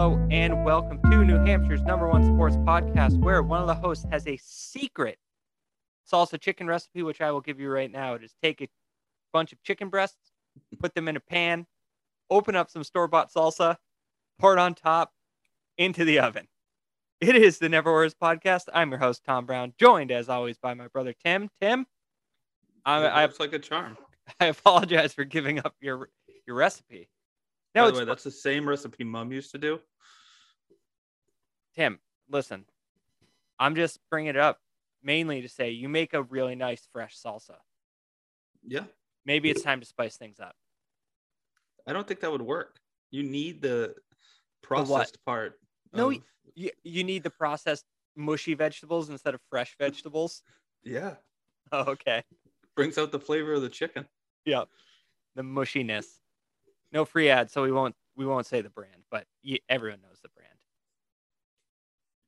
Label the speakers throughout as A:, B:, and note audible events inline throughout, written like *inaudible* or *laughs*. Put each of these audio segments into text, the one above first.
A: Hello and welcome to New Hampshire's number one sports podcast, where one of the hosts has a secret salsa chicken recipe, which I will give you right now. It is take a bunch of chicken breasts, put them in a pan, open up some store bought salsa, pour it on top into the oven. It is the Never Worse podcast. I'm your host, Tom Brown, joined as always by my brother, Tim. Tim, I,
B: It
A: I,
B: looks like a charm. *laughs*
A: I apologize for giving up your your recipe.
B: By the way, that's the same recipe Mom used to do.
A: Tim, listen, I'm just bringing it up mainly to say you make a really nice fresh salsa.
B: Yeah,
A: Maybe it's time to spice things up.
B: I don't think that would work. You need the processed part.
A: No,
B: of-
A: You, you need the processed mushy vegetables instead of fresh vegetables.
B: yeah, *laughs*
A: Oh, okay.
B: brings out the flavor of the chicken.
A: Yep. The mushiness. No free ad, so we won't we won't say the brand, but everyone knows the brand.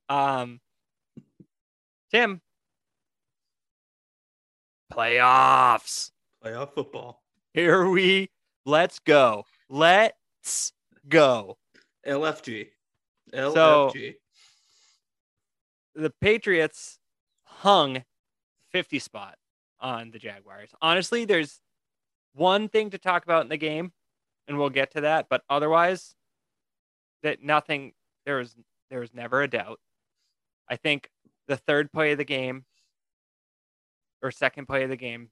A: Um, Tim, playoffs.
B: Playoff football.
A: Here we let's go. Let's go.
B: LFG. LFG.
A: The Patriots hung 50 spot on the Jaguars. Honestly, there's one thing to talk about in the game, and we'll get to that, but otherwise, that nothing there was there was never a doubt. I think the third play of the game or second play of the game,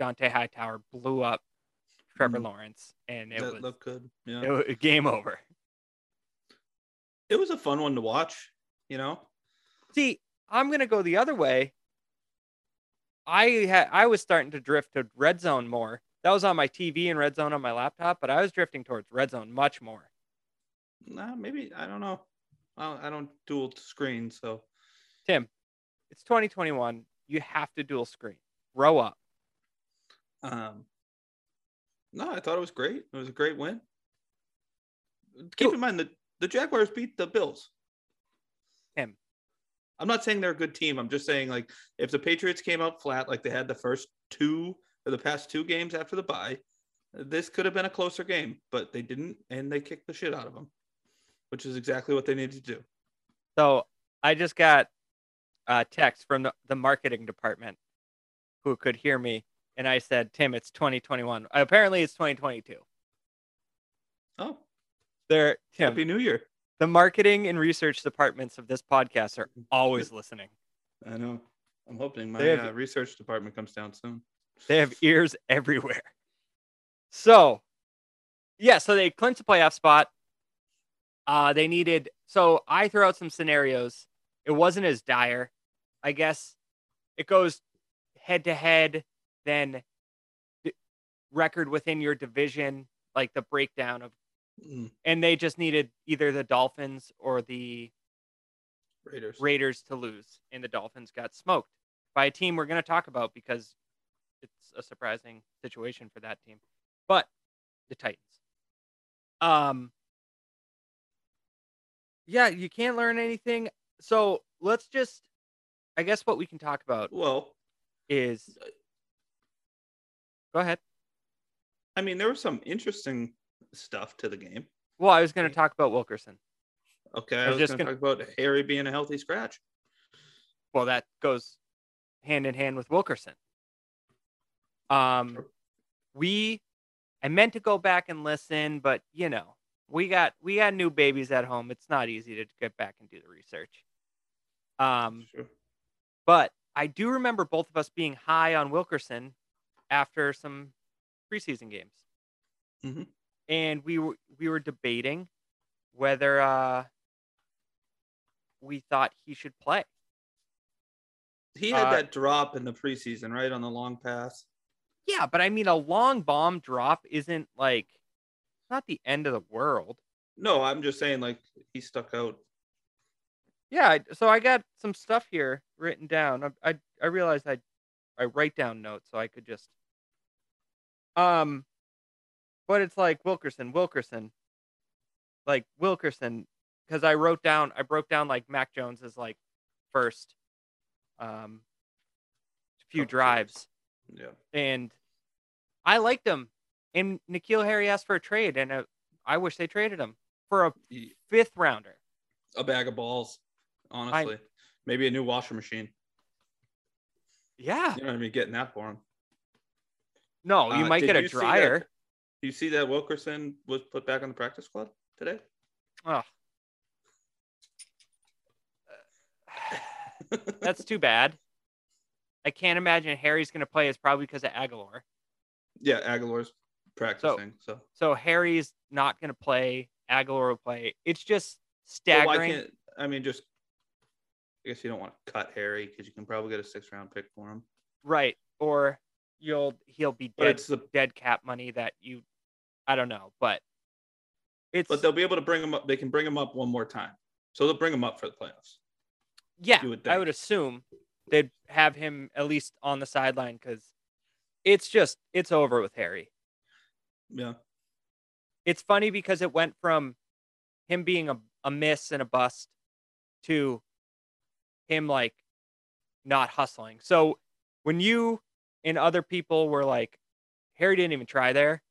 A: Dont'a Hightower blew up Trevor
B: Mhm.
A: Lawrence, and it
B: that
A: was
B: looked good. Yeah,
A: it was game over.
B: it was a fun one to watch. You know,
A: See, I'm gonna go the other way. I had I was starting to drift to red zone more. That was on my TV and red zone on my laptop, but I was drifting towards red zone much more.
B: nah, maybe I don't know. I don't dual screen, so
A: Tim, it's 2021. You have to dual screen. Grow up.
B: um, no, I thought it was great. It was a great win. Keep in mind that the Jaguars beat the Bills.
A: Tim,
B: I'm not saying they're a good team. I'm just saying like if the Patriots came out flat like they had the first two or the past two games after the bye, this could have been a closer game, but they didn't, and they kicked the shit out of them, which is exactly what they needed to do.
A: so I just got a text from the, the marketing department who could hear me, and I said, "Tim, it's 2021. Apparently, it's 2022."
B: Oh,
A: They're Tim.
B: happy New Year!
A: The marketing and research departments of this podcast are always listening.
B: I know. I'm hoping my
A: have-
B: uh, research department comes down soon.
A: They have ears *laughs* everywhere. So, yeah, so they clinched a playoff spot. Uh, they needed, so I threw out some scenarios. It wasn't as dire. I guess it goes head to head, then record within your division, like the breakdown of,
B: Mm,
A: and they just needed either the Dolphins or the
B: Raiders.
A: Raiders to lose, and the Dolphins got smoked by a team we're going to talk about because it's a surprising situation for that team. But the Titans. Um Yeah, you can't learn anything. So, let's just I guess what we can talk about
B: Well,
A: is Go ahead.
B: I mean, there was some interesting stuff to the game.
A: Well, I was going to talk about Wilkerson.
B: Okay,
A: I
B: I
A: was
B: was,
A: just
B: just going to talk about Harry being a healthy scratch.
A: Well, that goes hand in hand with Wilkerson. Um, we, I meant to go back and listen, but you know, we got we got new babies at home. It's not easy to get back and do the research. Um,
B: Sure.
A: but I do remember both of us being high on Wilkerson after some preseason games,
B: Mhm.
A: and we were we were debating whether uh, we thought he should play.
B: He had
A: Uh,
B: that drop in the preseason, right on the long pass.
A: Yeah, but I mean, a long bomb drop isn't like it's not the end of the world.
B: No, I'm just saying, like he stuck out.
A: Yeah, so I got some stuff here written down. I I, I realized I I write down notes so I could just um, but it's like Wilkerson, Wilkerson, like Wilkerson, because I wrote down I broke down like Mac Jones as like first um few
B: Couple
A: drives.
B: Yeah.
A: and I liked him. And N'Keal Harry asked for a trade, and uh, I wish they traded him. for a fifth rounder.
B: A bag of balls, honestly. Maybe a new washer machine.
A: Yeah.
B: You know what I mean? Getting that for him.
A: No, you
B: Uh,
A: might get a
B: see that-
A: dryer.
B: You see that Wilkerson was put back on the practice squad today?
A: Oh. *laughs* That's too bad. I can't imagine Harry's going to play. It's probably because of Agholor.
B: Yeah, Agholor's practicing. So,
A: So Harry's not going to play. Aguilar will play. It's just
B: Well, why
A: staggering.
B: can't I mean just? I guess you don't want to cut Harry because you can probably get a six round pick for him.
A: right. Or you'll he'll be
B: But
A: dead
B: it's the
A: dead cap money that you I don't know, but it's
B: but they'll be able to bring him up. They can bring him up one more time, so they'll bring him up for the playoffs.
A: yeah,
B: would
A: I would assume they'd have him at least on the sideline because it's just it's over with Harry.
B: Yeah,
A: It's funny because it went from him being a, a miss and a bust to him like not hustling. So when you and other people were like, Harry didn't even try there,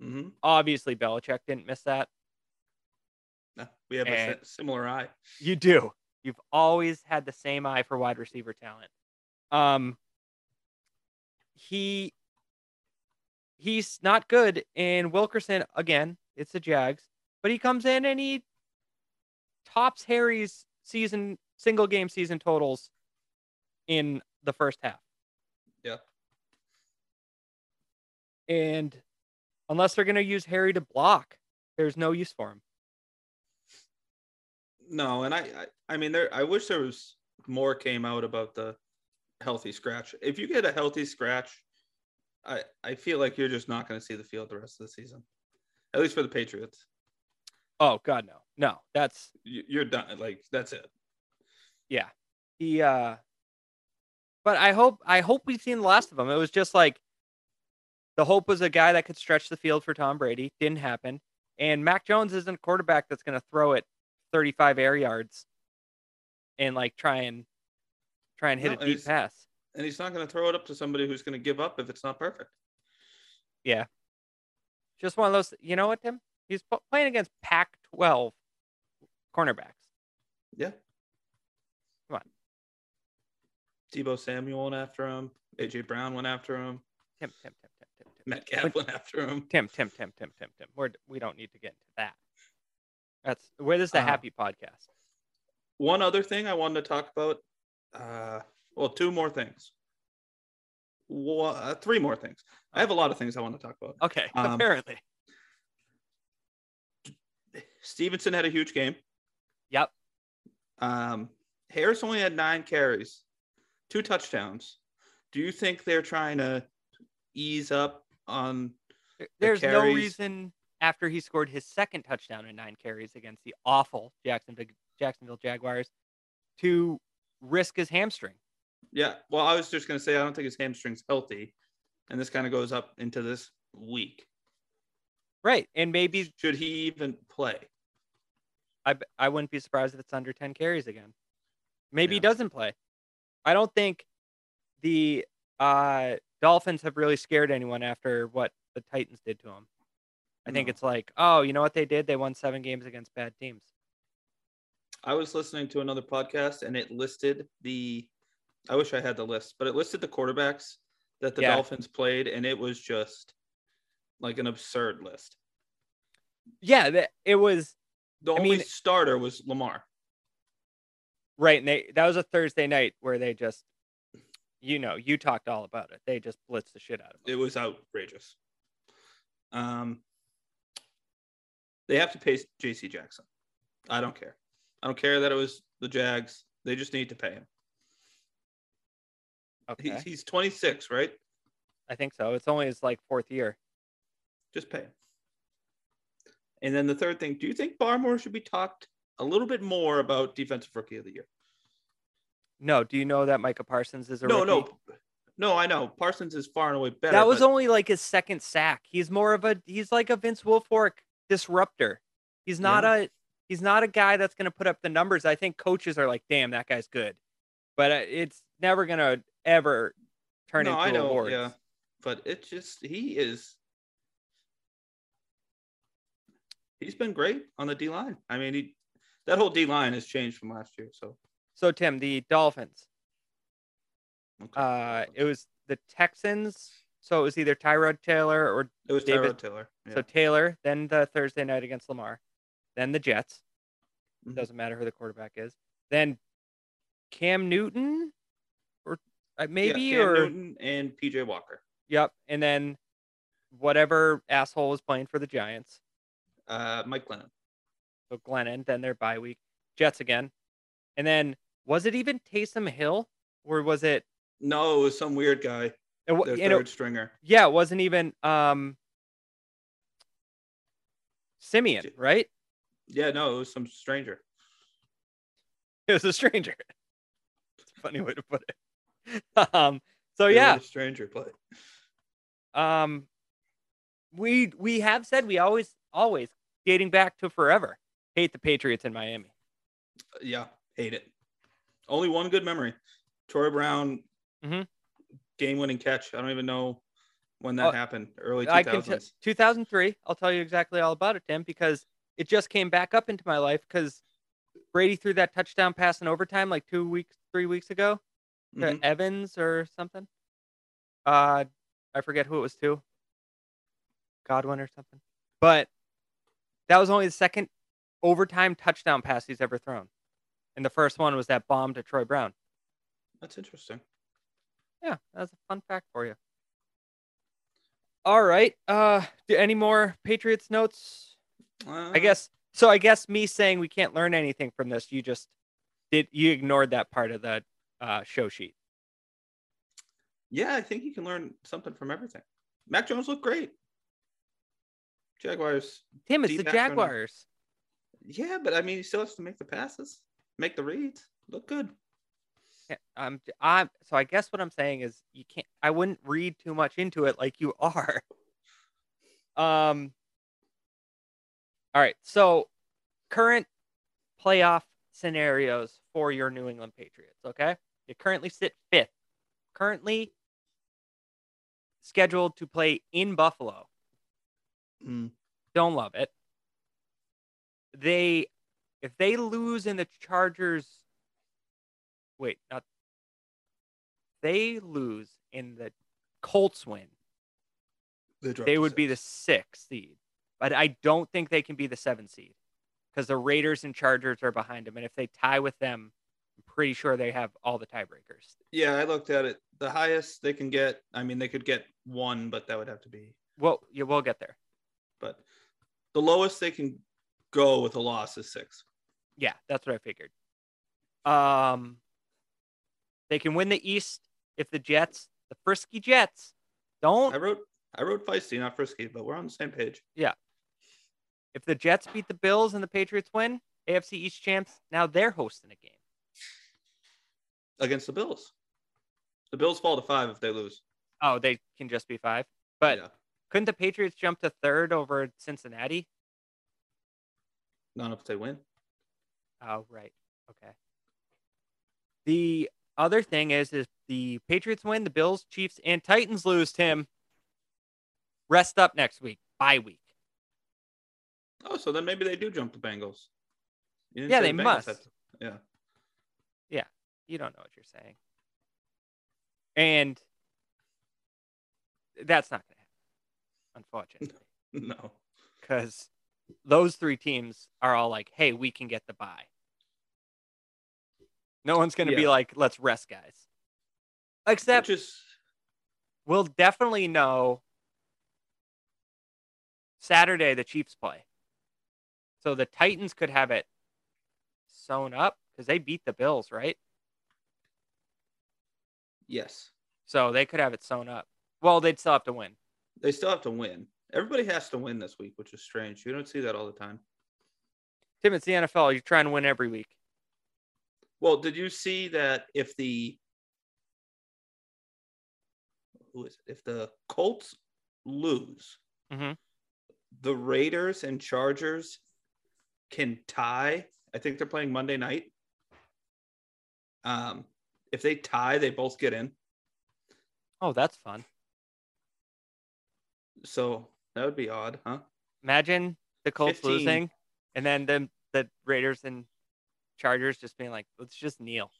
B: hmm
A: obviously Belichick didn't miss that.
B: we have a
A: And-
B: si- similar eye.
A: You do. You've always had the same eye for wide receiver talent. Um, he he's not good. And Wilkerson again, it's the Jags, but he comes in and he tops Harry's season single game season totals in the first half.
B: Yeah.
A: And unless they're going to use Harry to block, there's no use for him.
B: No, and I, I, I mean, there. I wish there was more came out about the healthy scratch. If you get a healthy scratch, I, I feel like you're just not going to see the field the rest of the season, at least for the Patriots.
A: Oh God, no, no. That's
B: You- You're done. Like that's it.
A: yeah. He uh but I hope I hope we've seen the last of him. It was just like the hope was a guy that could stretch the field for Tom Brady. Didn't happen. And Mac Jones isn't a quarterback that's gonna throw it 35 air yards and like try and try and hit
B: No,
A: a deep pass.
B: And he's not going to throw it up to somebody who's going to give up if it's not perfect. Yeah.
A: Just one of those you know what, Tim? He's playing against Pac 12 cornerbacks.
B: Yeah.
A: Come on.
B: Deebo Samuel went after him. AJ Brown went after him.
A: Tim, Tim, Tim, Tim, Tim, Tim.
B: Metcalf went after him.
A: Tim, Tim, Tim, Tim, Tim, Tim. We're, we don't need to get into that. That's where this is a
B: Uh,
A: happy podcast.
B: One other thing I wanted to talk about. Uh, well, two more things. One, uh, three more things. I have a lot of things I want to talk about.
A: Okay,
B: um,
A: apparently.
B: Stevenson had a huge game.
A: Yep.
B: Um, Harris only had nine carries, two touchdowns. Do you think they're trying to ease up on?
A: There- There's no
B: carries-
A: reason after he scored his second touchdown in nine carries against the awful Jacksonville Jacksonville Jaguars to risk his hamstring.
B: Yeah. Well, I was just going to say I don't think his hamstring's healthy, and this kind of goes up into this week.
A: Right, and maybe
B: Should he even play?
A: I, I wouldn't be surprised if it's under 10 carries again. Maybe he doesn't play. I don't think the uh, Dolphins have really scared anyone after what the Titans did to him. I think it's like, oh, you know what they did? They won seven games against bad teams.
B: I was listening to another podcast and it listed the I wish I had the list, but it listed the quarterbacks that the
A: Yeah.
B: Dolphins played and it was just like an absurd list.
A: Yeah, it was
B: The
A: I
B: only
A: mean-
B: starter was Lamar.
A: right. And they that was a Thursday night where they just, you know, you talked all about it. They just blitzed the shit out of
B: It
A: him.
B: was outrageous. Um they have to pay JC Jackson. I don't care. I don't care that it was the Jags. They just need to pay him.
A: Okay,
B: He's, he's 26, right?
A: I think so. It's only his like fourth year.
B: Just pay him. And then the third thing, do you think Barmore should be talked a little bit more about defensive rookie of the year?
A: No, do you know that Micah Parsons is a
B: No,
A: rookie?
B: no. No, I know. Parsons is far and away better.
A: That was
B: but
A: only like his second sack. He's more of a he's like a Vince Wilfork disruptor. He's not a he's not a guy that's going to put up the numbers. I think coaches are like, "Damn, that guy's good," but uh, it's never going to ever turn
B: no,
A: into
B: I know,
A: awards.
B: yeah. But it's just he is he's been great on the D line. I mean, he that whole D line has changed from last year. So,
A: So Tim, the Dolphins.
B: okay.
A: Uh, it was the Texans. So it was either Tyrod Taylor or
B: it was
A: David-
B: Tyrod Taylor. Yeah.
A: so Taylor. Then the Thursday night against Lamar. Then the Jets.
B: Mhm.
A: Doesn't matter who the quarterback is. Then Cam Newton, or uh,
B: Yeah,
A: maybe
B: Cam
A: or
B: Newton and PJ Walker.
A: yep. And then whatever asshole was playing for the Giants.
B: Uh, Mike Glennon.
A: So Glennon. Then their bye week. Jets again. And then was it even Taysom Hill or was it?
B: No, it was some weird guy.
A: it wa-
B: Their
A: you know,
B: third stringer.
A: yeah, it wasn't even um
B: Siemian,
A: right?
B: Yeah, no, it was some stranger. *laughs*
A: It was a stranger. It's a funny way to put it. *laughs* um, so
B: They
A: yeah,
B: a stranger play.
A: um, we we have said we always always dating back to forever hate the Patriots in Miami.
B: Yeah, hate it. Only one good memory. Troy Brown
A: Mhm.
B: game winning catch. I don't even know when that
A: Oh,
B: happened. Early
A: I can
B: 2000s.
A: t- 2003. I'll tell you exactly all about it, Tim, because it just came back up into my life because Brady threw that touchdown pass in overtime like two weeks, three weeks ago to
B: Mhm.
A: Evans or something. Uh, I forget who it was to. Godwin or something. But that was only the second overtime touchdown pass he's ever thrown. And the first one was that bomb to Troy Brown.
B: That's interesting.
A: Yeah, that's a fun fact for you. All right. Uh, do any more Patriots notes? I guess so. I guess me saying we can't learn anything from this, you just did. You ignored that part of the uh, show sheet.
B: Yeah, I think you can learn something from everything. Mac Jones looked great. Jaguars.
A: Tim, it's the
B: runner.
A: Jaguars.
B: Yeah, but I mean, he still has to make the passes, make the reads. Look good.
A: Yeah, I'm, I'm. So I guess what I'm saying is you can't. I wouldn't read too much into it like you are. *laughs* Um. All right. So, current playoff scenarios for your New England Patriots. Okay, you currently sit fifth. Currently scheduled to play in Buffalo.
B: Mm.
A: Don't love it. They, if they lose in the Chargers, wait, not. They lose in the Colts win.
B: They,
A: They would be the sixth seed, but I don't think they can be the seven seed because the Raiders and Chargers are behind them, and if they tie with them, I'm pretty sure they have all the tiebreakers.
B: Yeah, I looked at it. The highest they can get. I mean, they could get one, but that would have to be.
A: Well, yeah, we'll get there.
B: But the lowest they can go with a loss is six.
A: Yeah, that's what I figured. Um, they can win the East if the Jets, the frisky Jets, don't
B: I wrote. I wrote feisty, not frisky, but we're on the same page.
A: If the Jets beat the Bills and the Patriots win, AFC East champs, now they're hosting a game.
B: against the Bills. The Bills fall to five if they lose.
A: Oh, they can just be five. But
B: yeah,
A: couldn't the Patriots jump to third over Cincinnati?
B: not if they win.
A: Oh, right. Okay. The other thing is, is the Patriots win, the Bills, Chiefs, and Titans lose. Tim, rest up next week, bye week.
B: Oh, so then maybe they do jump the Bengals.
A: Yeah, they
B: the
A: must.
B: to- Yeah,
A: You don't know what you're saying, and that's not going to happen, unfortunately, *laughs*
B: no.
A: because those three teams are all like, "Hey, we can get the bye." No one's going to be like, "Let's rest, guys." Except we'll definitely know Saturday the Chiefs play. So the Titans could have it sewn up because they beat the Bills, right?
B: yes.
A: So they could have it sewn up. Well, they'd still have to win.
B: They still have to win. Everybody has to win this week, which is strange. You don't see that all the time.
A: Tim, it's the NFL. You're trying to win every week.
B: Well, did you see that if the who is it? If the Colts lose,
A: Mhm.
B: the Raiders and Chargers can tie. I think they're playing Monday night. Um, if they tie, they both get in.
A: Oh, that's fun.
B: So that would be odd, huh?
A: Imagine the Colts
B: 15.
A: losing, and then the the Raiders and Chargers just being like, let's just kneel.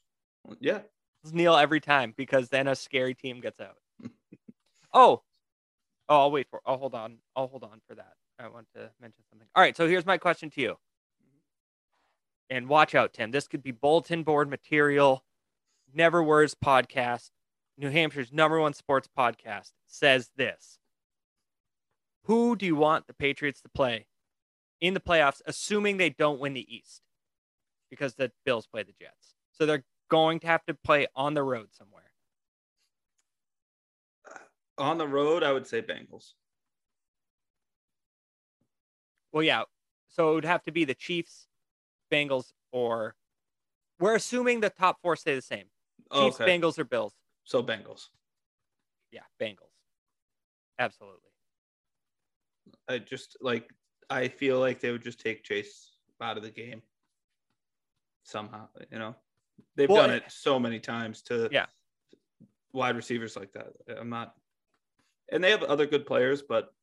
B: Yeah.
A: Let's kneel every time because then a scary team gets out. *laughs* oh, oh, I'll wait for. I'll hold on. I'll hold on for that. I want to mention something. All right, so here's my question to you. And watch out, Tim. This could be bulletin board material. Never Worse podcast, New Hampshire's number one sports podcast, says this. Who do you want the Patriots to play in the playoffs, assuming they don't win the East? Because the Bills play the Jets. So they're going to have to play on the road somewhere.
B: On the road, I would say Bengals.
A: Well, yeah. So it would have to be the Chiefs, Bengals, or we're assuming the top four stay the same. Oh, Chiefs,
B: okay.
A: Bengals, or Bills.
B: So Bengals.
A: Yeah, Bengals. Absolutely.
B: I just like I feel like they would just take Chase out of the game somehow. You know, they've
A: Well,
B: done it so many times to
A: Yeah.
B: wide receivers like that. I'm not, and they have other good players, but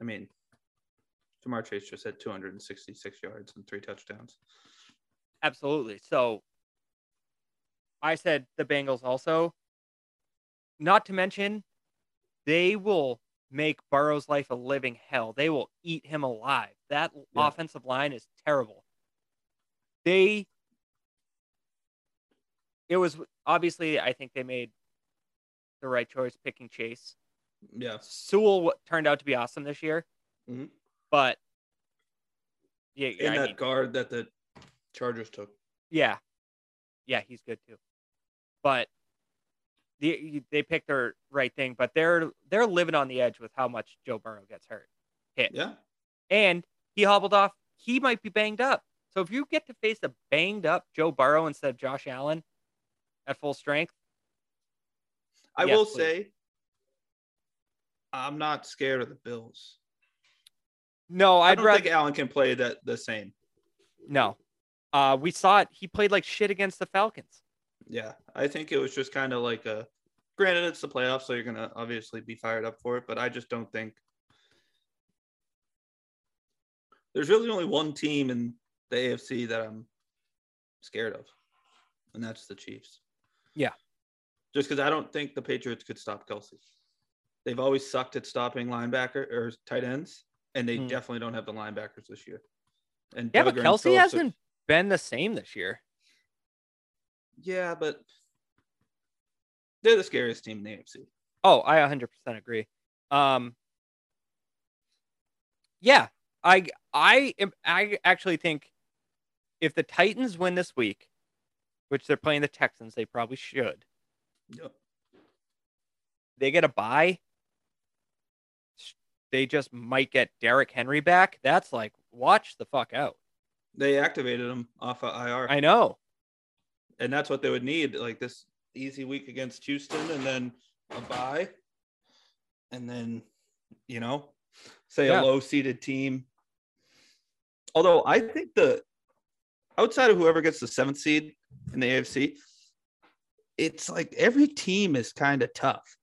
B: I mean, Ja'Marr Chase just had 266 yards and three touchdowns.
A: Absolutely. So I said the Bengals also. Not to mention, they will make Burrow's life a living hell. They will eat him alive. That
B: Yeah.
A: offensive line is terrible. They, it was obviously, I think they made the right choice picking Chase.
B: Yeah,
A: Sewell turned out to be awesome this year,
B: Mhm.
A: But yeah,
B: in
A: I
B: that
A: mean,
B: guard that the Chargers took.
A: Yeah, yeah, he's good too. But the, they picked their right thing, but they're they're living on the edge with how much Joe Burrow gets hurt, hit,
B: Yeah,
A: and he hobbled off. He might be banged up. So if you get to face a banged up Joe Burrow instead of Josh Allen at full strength,
B: I
A: Yes,
B: will
A: please.
B: say, I'm not scared of the Bills.
A: No,
B: I
A: I'd
B: don't
A: rather
B: think Allen can play that the same.
A: no. Uh, we saw it. He played like shit against the Falcons.
B: Yeah, I think it was just kind of like a. Granted, it's the playoffs, so you're gonna obviously be fired up for it, but I just don't think there's really only one team in the AFC that I'm scared of, and that's the Chiefs.
A: Yeah.
B: Just because I don't think the Patriots could stop Kelce. They've always sucked at stopping linebacker or tight ends, and they
A: Hmm.
B: definitely don't have the linebackers this year. And
A: Yeah, but
B: Kelce
A: hasn't been the same this year.
B: Yeah, but they're the scariest team in the AFC.
A: Oh, I 100% agree. Um, yeah, I I am I actually think if the Titans win this week, which they're playing the Texans, they probably should.
B: Yep.
A: They get a bye. They just might get Derrick Henry back. That's like watch the fuck out.
B: They activated him off of IR.
A: I know.
B: and that's what they would need like this easy week against Houston and then a bye and then you know say
A: Yeah.
B: a low seeded team although I think the outside of whoever gets the seventh seed in the AFC it's like every team is kind of tough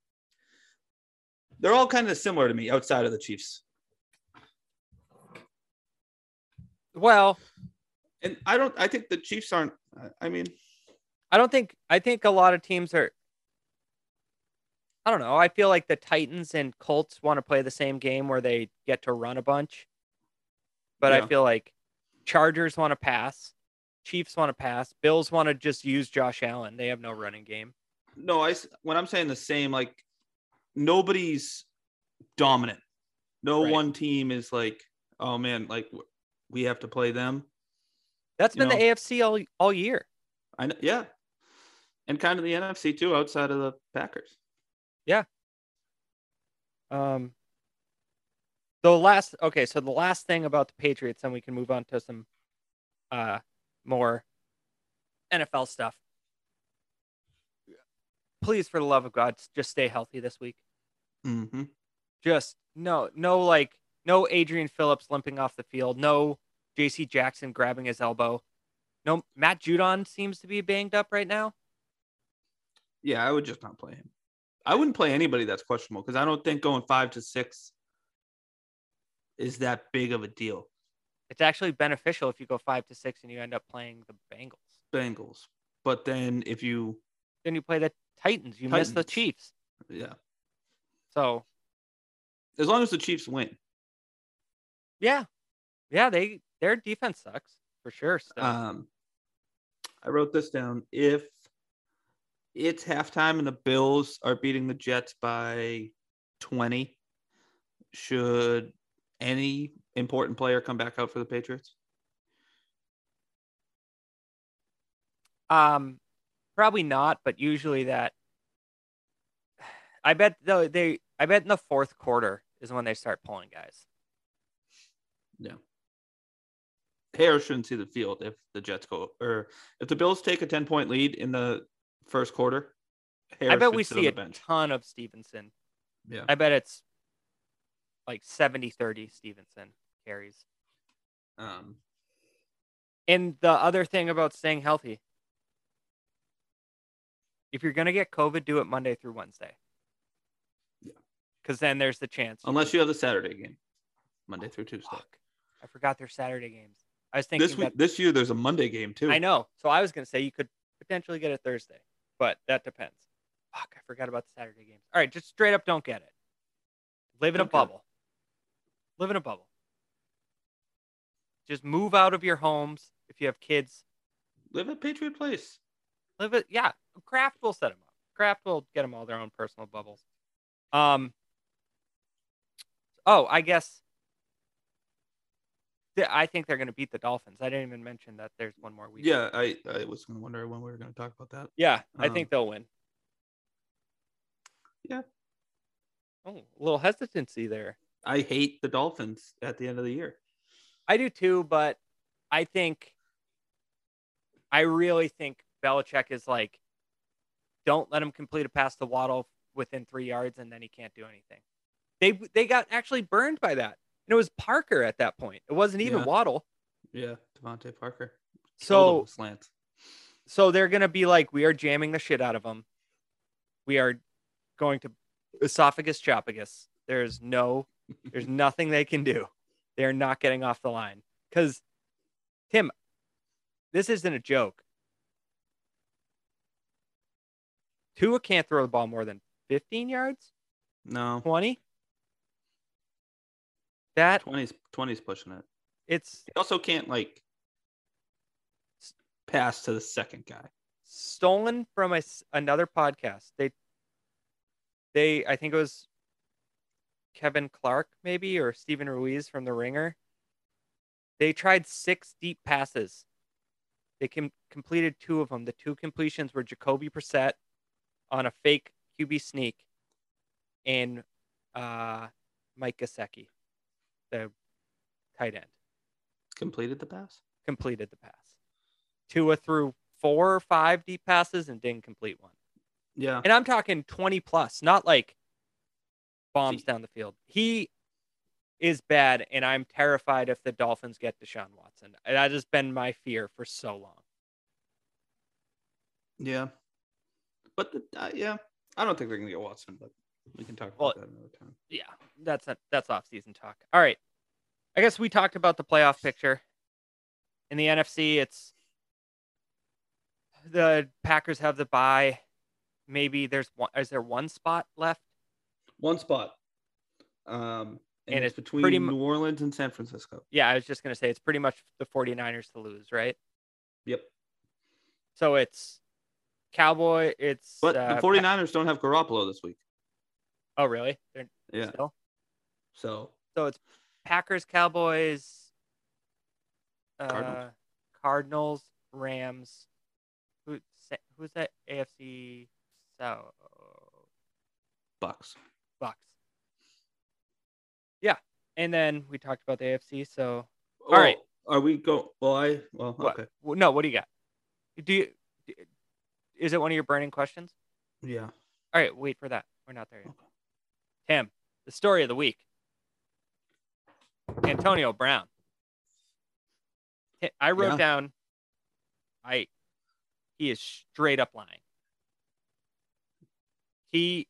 B: they're all kind of similar to me outside of the Chiefs
A: Well,
B: and I don't I think the Chiefs aren't I mean
A: I don't think I think a lot of teams are I don't know. I feel like the Titans and Colts want to play the same game where they get to run a bunch. But
B: Yeah.
A: I feel like Chargers want to pass, Chiefs want to pass, Bills want to just use Josh Allen. They have no running game.
B: No, I when I'm saying the same, like nobody's dominant. No
A: Right.
B: one team is like, oh man, like we have to play them.
A: That's
B: You
A: been
B: know-
A: the AFC all all year.
B: I know, yeah, and kind of the NFC too, outside of the Packers. Yeah.
A: Um the last okay, so the last thing about the Patriots, and we can move on to some uh more NFL stuff. Please, for the love of God, just stay healthy this week.
B: Mm-hmm.
A: Just no, no, like no Adrian Phillips limping off the field, no J.C. Jackson grabbing his elbow, no Matt Judon seems to be banged up right now.
B: Yeah, I would just not play him. I wouldn't play anybody that's questionable because I don't think going five to six is that big of a deal.
A: It's actually beneficial if you go five to six and you end up playing the Bengals.
B: Bengals. But then if you
A: Then you play the Titans. You miss the Chiefs.
B: yeah,
A: So
B: as long as the Chiefs win.
A: yeah, yeah, they their defense sucks for sure. Still.
B: Um, I wrote this down. If it's halftime and the Bills are beating the Jets by 20, should any important player come back out for the Patriots?
A: Um, probably not, but usually that. *sighs* I bet though they, I bet in the fourth quarter is when they start pulling guys.
B: Yeah. Harris shouldn't see the field if the Jets go or if the Bills take a 10 point lead in the first quarter. Harris
A: I bet we see a
B: bench.
A: ton of Stevenson.
B: Yeah.
A: I bet it's like 70 30 Stevenson carries.
B: Um,
A: And the other thing about staying healthy, if you're gonna get COVID, do it Monday through Wednesday. Because then there's the chance.
B: unless you have the Saturday game, Monday through Tuesday.
A: Fuck. I forgot their Saturday games. I was thinking
B: This week,
A: that
B: this year, there's a Monday game too.
A: I know. So I was gonna say you could potentially get it Thursday, but that depends. Fuck, I forgot about the Saturday games. All right, just straight up don't get it. Live in a bubble. Live in a bubble. Just move out of your homes if you have kids.
B: Live at Patriot Place.
A: Live it. Yeah, Kraft will set them up. Kraft will get them all their own personal bubbles. Um. Oh, I guess. I think they're going to beat the Dolphins. I didn't even mention that there's one more week.
B: Yeah, I, I was going to wonder when we were going to talk about that.
A: Yeah, I
B: Um,
A: think they'll win.
B: Yeah.
A: Oh, a little hesitancy there.
B: I hate the Dolphins at the end of the year.
A: I do too, but I think I really think Belichick is like, don't let him complete a pass to Waddle within three yards, and then he can't do anything. They they got actually burned by that, and it was Parker at that point. It wasn't even
B: Yeah.
A: Waddle.
B: Yeah, DeVante Parker.
A: So
B: slants.
A: so they're gonna be like, we are jamming the shit out of them. We are going to esophagus chopagus. There's no, there's *laughs* nothing they can do. They're not getting off the line because Tim, this isn't a joke. Tua can't throw the ball more than 15 yards,
B: No,
A: 20. That
B: 20's 20's pushing it.
A: it's
B: He also can't like pass to the second guy.
A: stolen from a, another podcast. They, they, I think it was Kevin Clark, maybe, or Stephen Ruiz from The Ringer. They tried six deep passes. They com- completed two of them. The two completions were Jacoby Brissett on a fake QB sneak, and uh, Mike Gesicki, the tight end
B: Completed the pass.
A: completed the pass. Tua threw four or five deep passes and didn't complete one.
B: Yeah.
A: And I'm talking 20 plus, not like bombs down the field. He is bad, and I'm terrified if the Dolphins get Deshaun Watson. That has been my fear for so long.
B: Yeah. But the, uh, yeah, I don't think they're gonna get Watson, but we can talk about
A: Well,
B: that another time.
A: Yeah, that's a, that's off season talk. All right, I guess we talked about the playoff picture. In the NFC, it's the Packers have the bye. Maybe there's one. Is there one spot left?
B: One spot. Um, and,
A: And
B: it's,
A: it's
B: between
A: pretty
B: New Orleans and San Francisco.
A: Yeah, I was just going to say it's pretty much the 49ers to lose, right?
B: Yep.
A: So it's Cowboy, it's
B: But
A: uh,
B: the
A: Pa-
B: 49ers don't have Garoppolo this week.
A: Oh, really? They're
B: Yeah.
A: still?
B: So
A: So it's Packers, Cowboys, uh,
B: Cardinals.
A: Cardinals, Rams. Who who's that AFC South
B: Bucs.
A: Bucs? Yeah, and then we talked about the AFC. So
B: All
A: right.
B: Are we go? Well, I well
A: what?
B: okay.
A: w- No, what do you got? Do you? Is it one of your burning questions?
B: Yeah.
A: All right, wait for that. We're not there yet.
B: Okay.
A: Tim, the story of the week. Antonio Brown. I wrote
B: Yeah.
A: down. I. He is straight up lying. He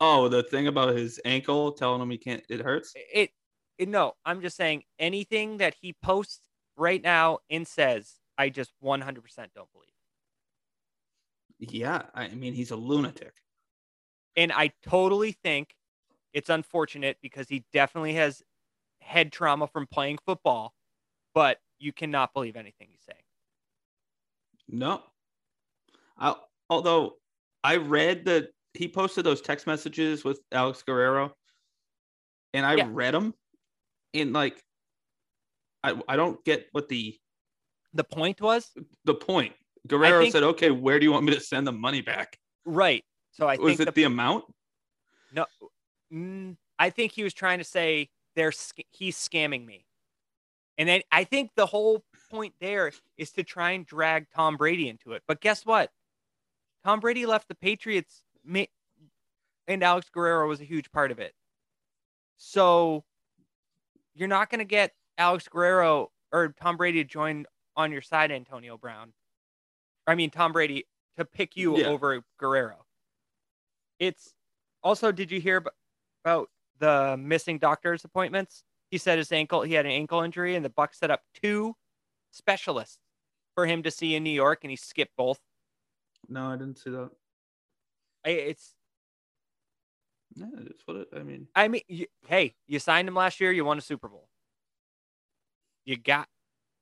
B: Oh, the thing about his ankle telling him he can't. It hurts.
A: it no, I'm just saying anything that he posts right now and says, I just 100% don't believe.
B: Yeah, I mean he's a lunatic.
A: And I totally think it's unfortunate because he definitely has head trauma from playing football, but you cannot believe anything he's saying.
B: No. I, although I read that he posted those text messages with Alex Guerrero, and I
A: Yeah.
B: read them, and like, I I don't get what the
A: The point was
B: the point. Guerrero
A: think-
B: said, "Okay, where do you want me to send the money back?"
A: right. So I
B: Was it
A: the,
B: the amount?
A: no, mm, I think he was trying to say they're sc- he's scamming me, and then I think the whole point there is to try and drag Tom Brady into it. But guess what? Tom Brady left the Patriots, and Alex Guerrero was a huge part of it. So you're not going to get Alex Guerrero or Tom Brady to join on your side, Antonio Brown. I mean, Tom Brady to pick you
B: Yeah.
A: over Guerrero. It's also, did you hear about the missing doctor's appointments? He said his ankle, he had an ankle injury, and the Bucs set up two specialists for him to see in New York, and he skipped both.
B: No, I didn't see that.
A: I- It's,
B: Yeah, it's what it, I mean.
A: I mean, you, hey, you signed him last year, you won a Super Bowl. You got,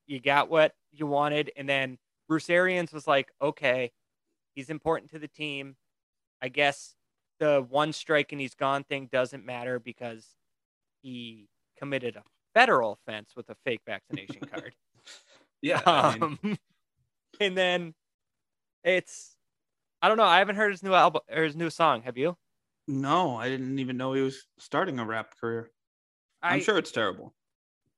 A: you got what you wanted, and then Bruce Arians was like, okay, he's important to the team. I guess the one strike and he's gone thing doesn't matter because he committed a federal offense with a fake vaccination *laughs* card.
B: Yeah, I mean,
A: Um, *laughs* and then it's, I don't know. I haven't heard his new album or his new song. Have you?
B: no, I didn't even know he was starting a rap career.
A: I,
B: I'm sure it's terrible.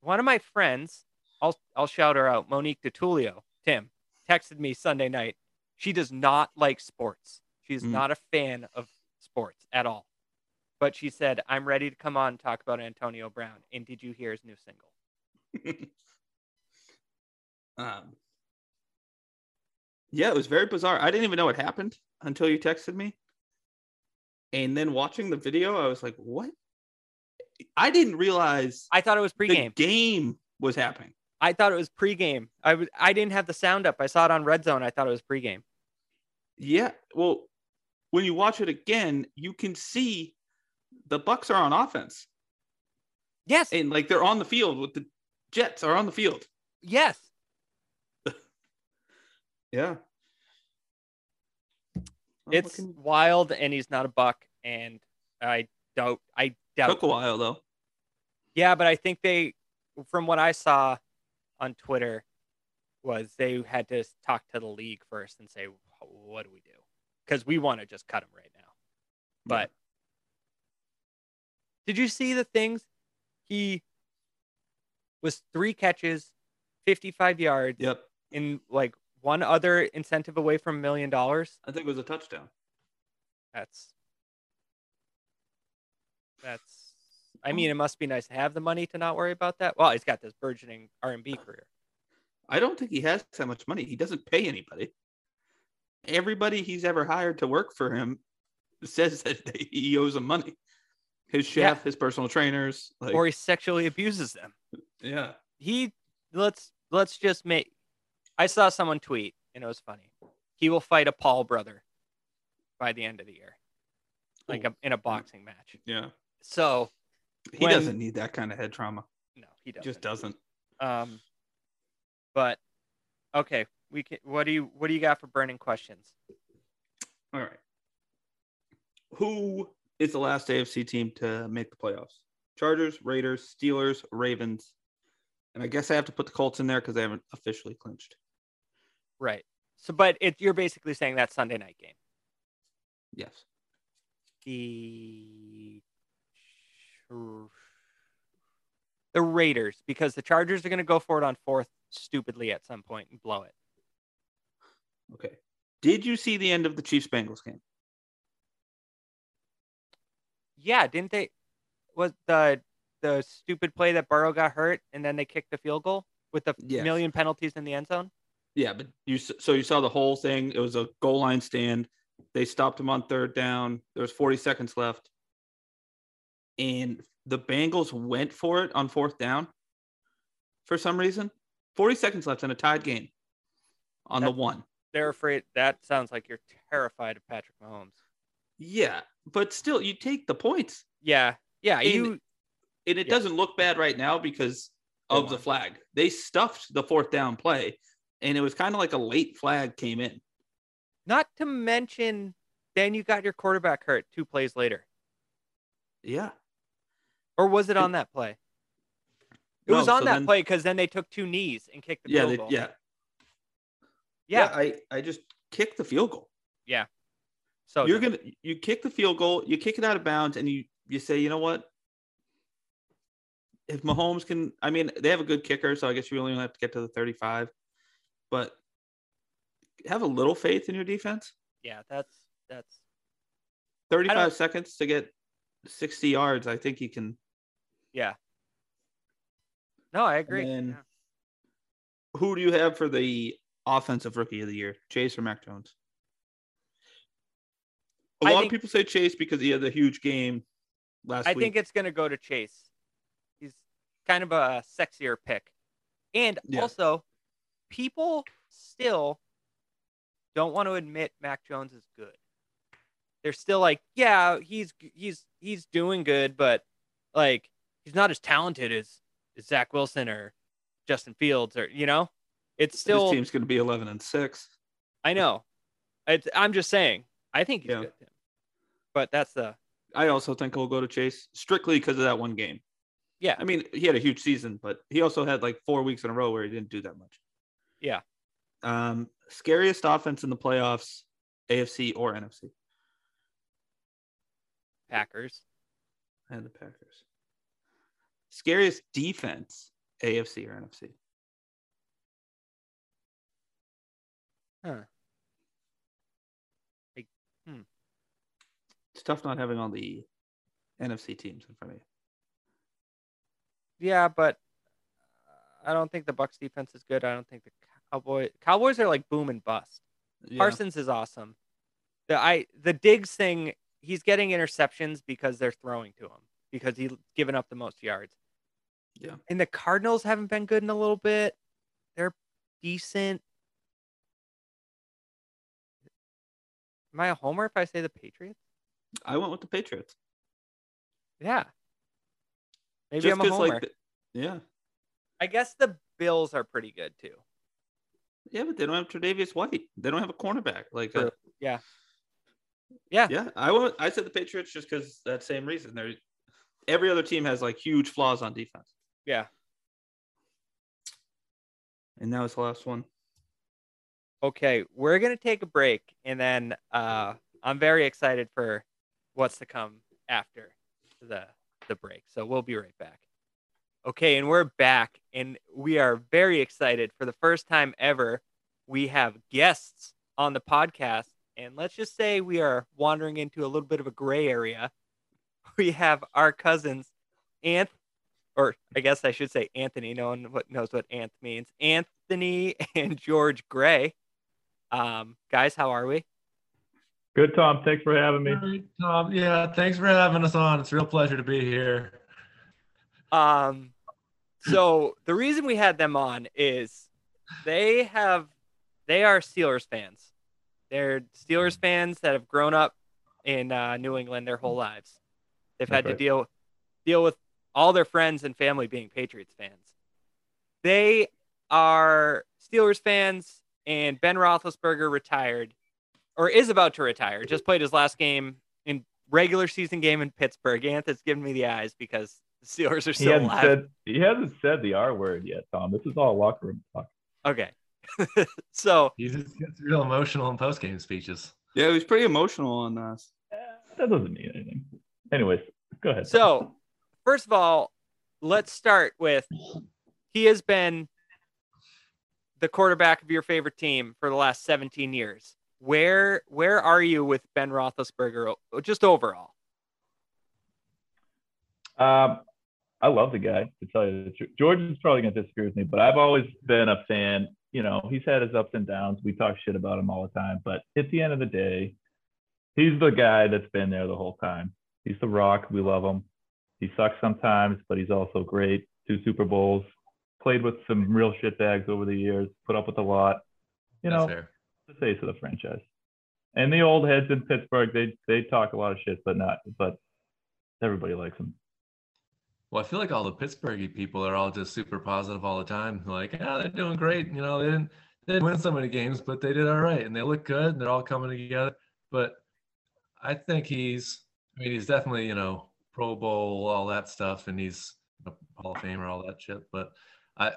A: one of my friends, I'll I'll shout her out, Monique DeTulio, Tim, texted me Sunday night. She does not like sports. She's
B: Mm.
A: not a fan of sports at all. But she said, I'm ready to come on and talk about Antonio Brown. And did you hear his new single? *laughs*
B: um, yeah, it was very bizarre. I didn't even know it happened until you texted me. And then watching the video, I was like, what? I didn't realize
A: I thought it was
B: the
A: pregame.
B: game was happening.
A: I thought it was pregame. I was I didn't have the sound up. I saw it on Red Zone. I thought it was pregame.
B: Yeah. Well, when you watch it again, you can see the Bucs are on offense.
A: Yes.
B: And like they're on the field with the Jets are on the field.
A: yes. *laughs*
B: Yeah.
A: It's wild and he's not a buck. And I don't I doubt
B: took a while though.
A: Yeah, but I think they, from what I saw on Twitter, was they had to talk to the league first and say, "What do we do?" Because we want to just cut him right now. But did you see the things? He was three catches, fifty-five yards,
B: Yep.
A: in like one other incentive away from a million dollars.
B: I think it was a touchdown.
A: That's that's. I mean, it must be nice to have the money to not worry about that. Well, he's got this burgeoning R and B career.
B: I don't think he has that much money. He doesn't pay anybody. Everybody he's ever hired to work for him *laughs* says that *laughs* he owes them money. His chef,
A: Yeah.
B: his personal trainers, like
A: or he sexually abuses them.
B: yeah.
A: He let's let's just make. I saw someone tweet and it was funny. He will fight a Paul brother by the end of the year, like a, in a boxing match.
B: Yeah.
A: So
B: He
A: When-
B: doesn't need that kind of head trauma.
A: no, he
B: He
A: doesn't.
B: just doesn't.
A: Um, but okay, we can. What do you what do you got for burning questions?
B: All right. Who is the last AFC team to make the playoffs? Chargers, Raiders, Steelers, Ravens. And I guess I have to put the Colts in there because they haven't officially clinched.
A: Right. So, but it, you're basically saying that Sunday night game.
B: Yes.
A: the the Raiders because the Chargers are going to go for it on fourth stupidly at some point and blow it.
B: Okay. Did you see the end of the Chiefs Bengals game?
A: Yeah, didn't they? Was the the stupid play that Burrow got hurt and then they kicked the field goal with the
B: Yes.
A: million penalties in the end zone?
B: Yeah, but you so you saw the whole thing. It was a goal line stand. They stopped him on third down. There was 40 seconds left. And the Bengals went for it on fourth down for some reason. 40 seconds left in a tied game on the one.
A: They're afraid. That sounds like you're terrified of Patrick Mahomes.
B: Yeah, but still, you take the points.
A: Yeah, yeah.
B: And-
A: You
B: And it
A: Yeah.
B: doesn't look bad right now because of the flag. They stuffed the fourth down play, and it was kind of like a late flag came in.
A: not to mention, then you got your quarterback hurt two plays later,
B: Yeah.
A: or was it on that play? It
B: No,
A: was on
B: so
A: that
B: then-
A: play because then they took two knees and kicked the
B: Yeah,
A: field
B: they,
A: goal.
B: Yeah.
A: yeah.
B: I, I just kicked the field goal. Yeah.
A: So
B: You're
A: dumb.
B: gonna you kick the field goal, you kick it out of bounds, and you you say, you know what? If Mahomes can, I mean, they have a good kicker, so I guess you only have to get to the 35. But have a little faith in your defense.
A: yeah, that's that's
B: 35 seconds to get 60 yards. I think he can.
A: yeah. No, I agree.
B: then-
A: Yeah.
B: Who do you have for the offensive rookie of the year, Chase or Mac Jones? A
A: I
B: lot
A: think-
B: of people say Chase because he had a huge game last
A: I
B: week.
A: I think it's going to go to Chase. He's kind of a sexier pick. And
B: Yeah.
A: also, people still don't want to admit Mac Jones is good. They're still like, yeah, he's he's he's doing good, but like he's not as talented as, as Zach Wilson or Justin Fields or you know. It's still
B: team's going to be 11 and 6.
A: I know. It's, I'm just saying. I think he's
B: Yeah.
A: good, But that's the
B: I also think he'll go to Chase strictly because of that one game.
A: yeah.
B: I mean, he had a huge season, but he also had like four weeks in a row where he didn't do that much.
A: Yeah.
B: Um, scariest offense in the playoffs, AFC or NFC,
A: Packers.
B: and the Packers. Scariest defense, AFC or NFC.
A: Huh. Like, hmm.
B: It's tough not having all the NFC teams in front of you.
A: Yeah, but I don't think the Bucs defense is good. I don't think the Cowboys Cowboys are like boom and bust.
B: Yeah.
A: Parsons is awesome. The I the Diggs thing, he's getting interceptions because they're throwing to him because he's given up the most yards.
B: Yeah.
A: And the Cardinals haven't been good in a little bit. They're decent. Am I a homer if I say the Patriots?
B: I went with the Patriots.
A: Yeah. Maybe
B: Just
A: I'm a homer.
B: like, the- yeah.
A: I guess the Bills are pretty good too.
B: Yeah, but they don't have Tre'Davious White. They don't have a cornerback. Like, uh,
A: True. Yeah. Yeah.
B: yeah, I went. I said the Patriots just because that same reason. They're every other team has like huge flaws on defense,
A: Yeah.
B: and that was the last one.
A: Okay, we're gonna take a break, and then uh, I'm very excited for what's to come after the the break. So we'll be right back. Okay, and we're back, and we are very excited for the first time ever. We have guests on the podcast, and let's just say we are wandering into a little bit of a gray area. *laughs* We have our cousins, Anth, or I guess I should say Anthony. No one knows what Anth means. Anthony *laughs* and George Gray. Um, guys, how are we?
C: Good, Tom. Thanks for having me.
D: All right, Tom. Yeah, thanks for having us on. It's a real pleasure to be here.
A: Um, so the reason we had them on is they have they are Steelers fans. They're Steelers fans that have grown up in uh, New England their whole lives. They've had
C: That's
A: to deal deal with all their friends and family being Patriots fans. They are Steelers fans, and Ben Roethlisberger retired, or is about to retire. Just played his last game in regular season game in Pittsburgh. Anthony's giving me the eyes because the Steelers are
C: He
A: still
C: hasn't
A: alive.
C: said he hasn't said the R word yet, Tom. This is all locker room talk.
A: Okay. *laughs* so
D: He just gets real emotional in post game speeches.
B: Yeah, he was pretty emotional on us.
C: Eh, That doesn't mean anything. Anyways, go ahead.
A: so first of all, let's start with he has been the quarterback of your favorite team for the last 17 years. Where where are you with Ben Roethlisberger just overall?
C: Um, I love the guy, to tell you the truth. George is probably going to disagree with me, but I've always been a fan. You know, he's had his ups and downs. We talk shit about him all the time, but at the end of the day, he's the guy that's been there the whole time. He's the rock. We love him. He sucks sometimes, but he's also great. Two Super Bowls, played with some real shitbags over the years, put up with a lot. You
D: That's
C: know,
D: fair.
C: the face of the franchise. And the old heads in Pittsburgh, they they talk a lot of shit, but not but everybody likes him.
D: Well, I feel like all the Pittsburgh people are all just super positive all the time. Like, yeah, they're doing great. You know, they didn't they didn't win so many games, but they did all right, and they look good. And they're all coming together. But I think he's. I mean, he's definitely you know Pro Bowl, all that stuff, and he's a Hall of Famer, all that shit. But I,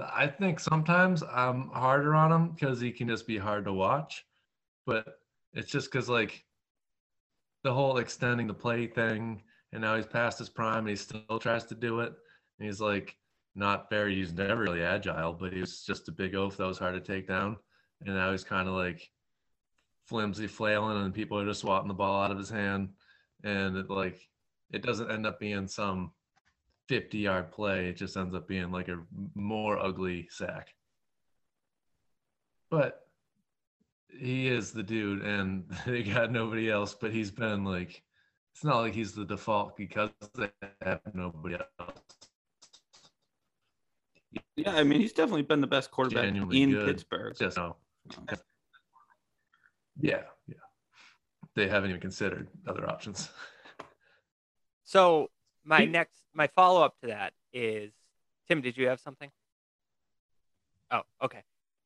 D: I think sometimes I'm harder on him because he can just be hard to watch. But it's just because like the whole extending the play thing and now he's past his prime and he still tries to do it. And he's like not very he's never really agile, but he was just a big oaf that was hard to take down. And now he's kind of like flimsy flailing and people are just swatting the ball out of his hand. And it like it doesn't end up being some 50 yard play. It just ends up being like a more ugly sack. But he is the dude and *laughs* they got nobody else, but he's been like it's not like he's the default because they have nobody else.
B: Yeah, I mean, he's definitely been the best quarterback
D: Genuinely
B: in
D: good.
B: Pittsburgh.
D: Just no. Yeah, yeah. They haven't even considered other options.
A: So my next, my follow up to that is, Tim, did you have something? Oh, okay.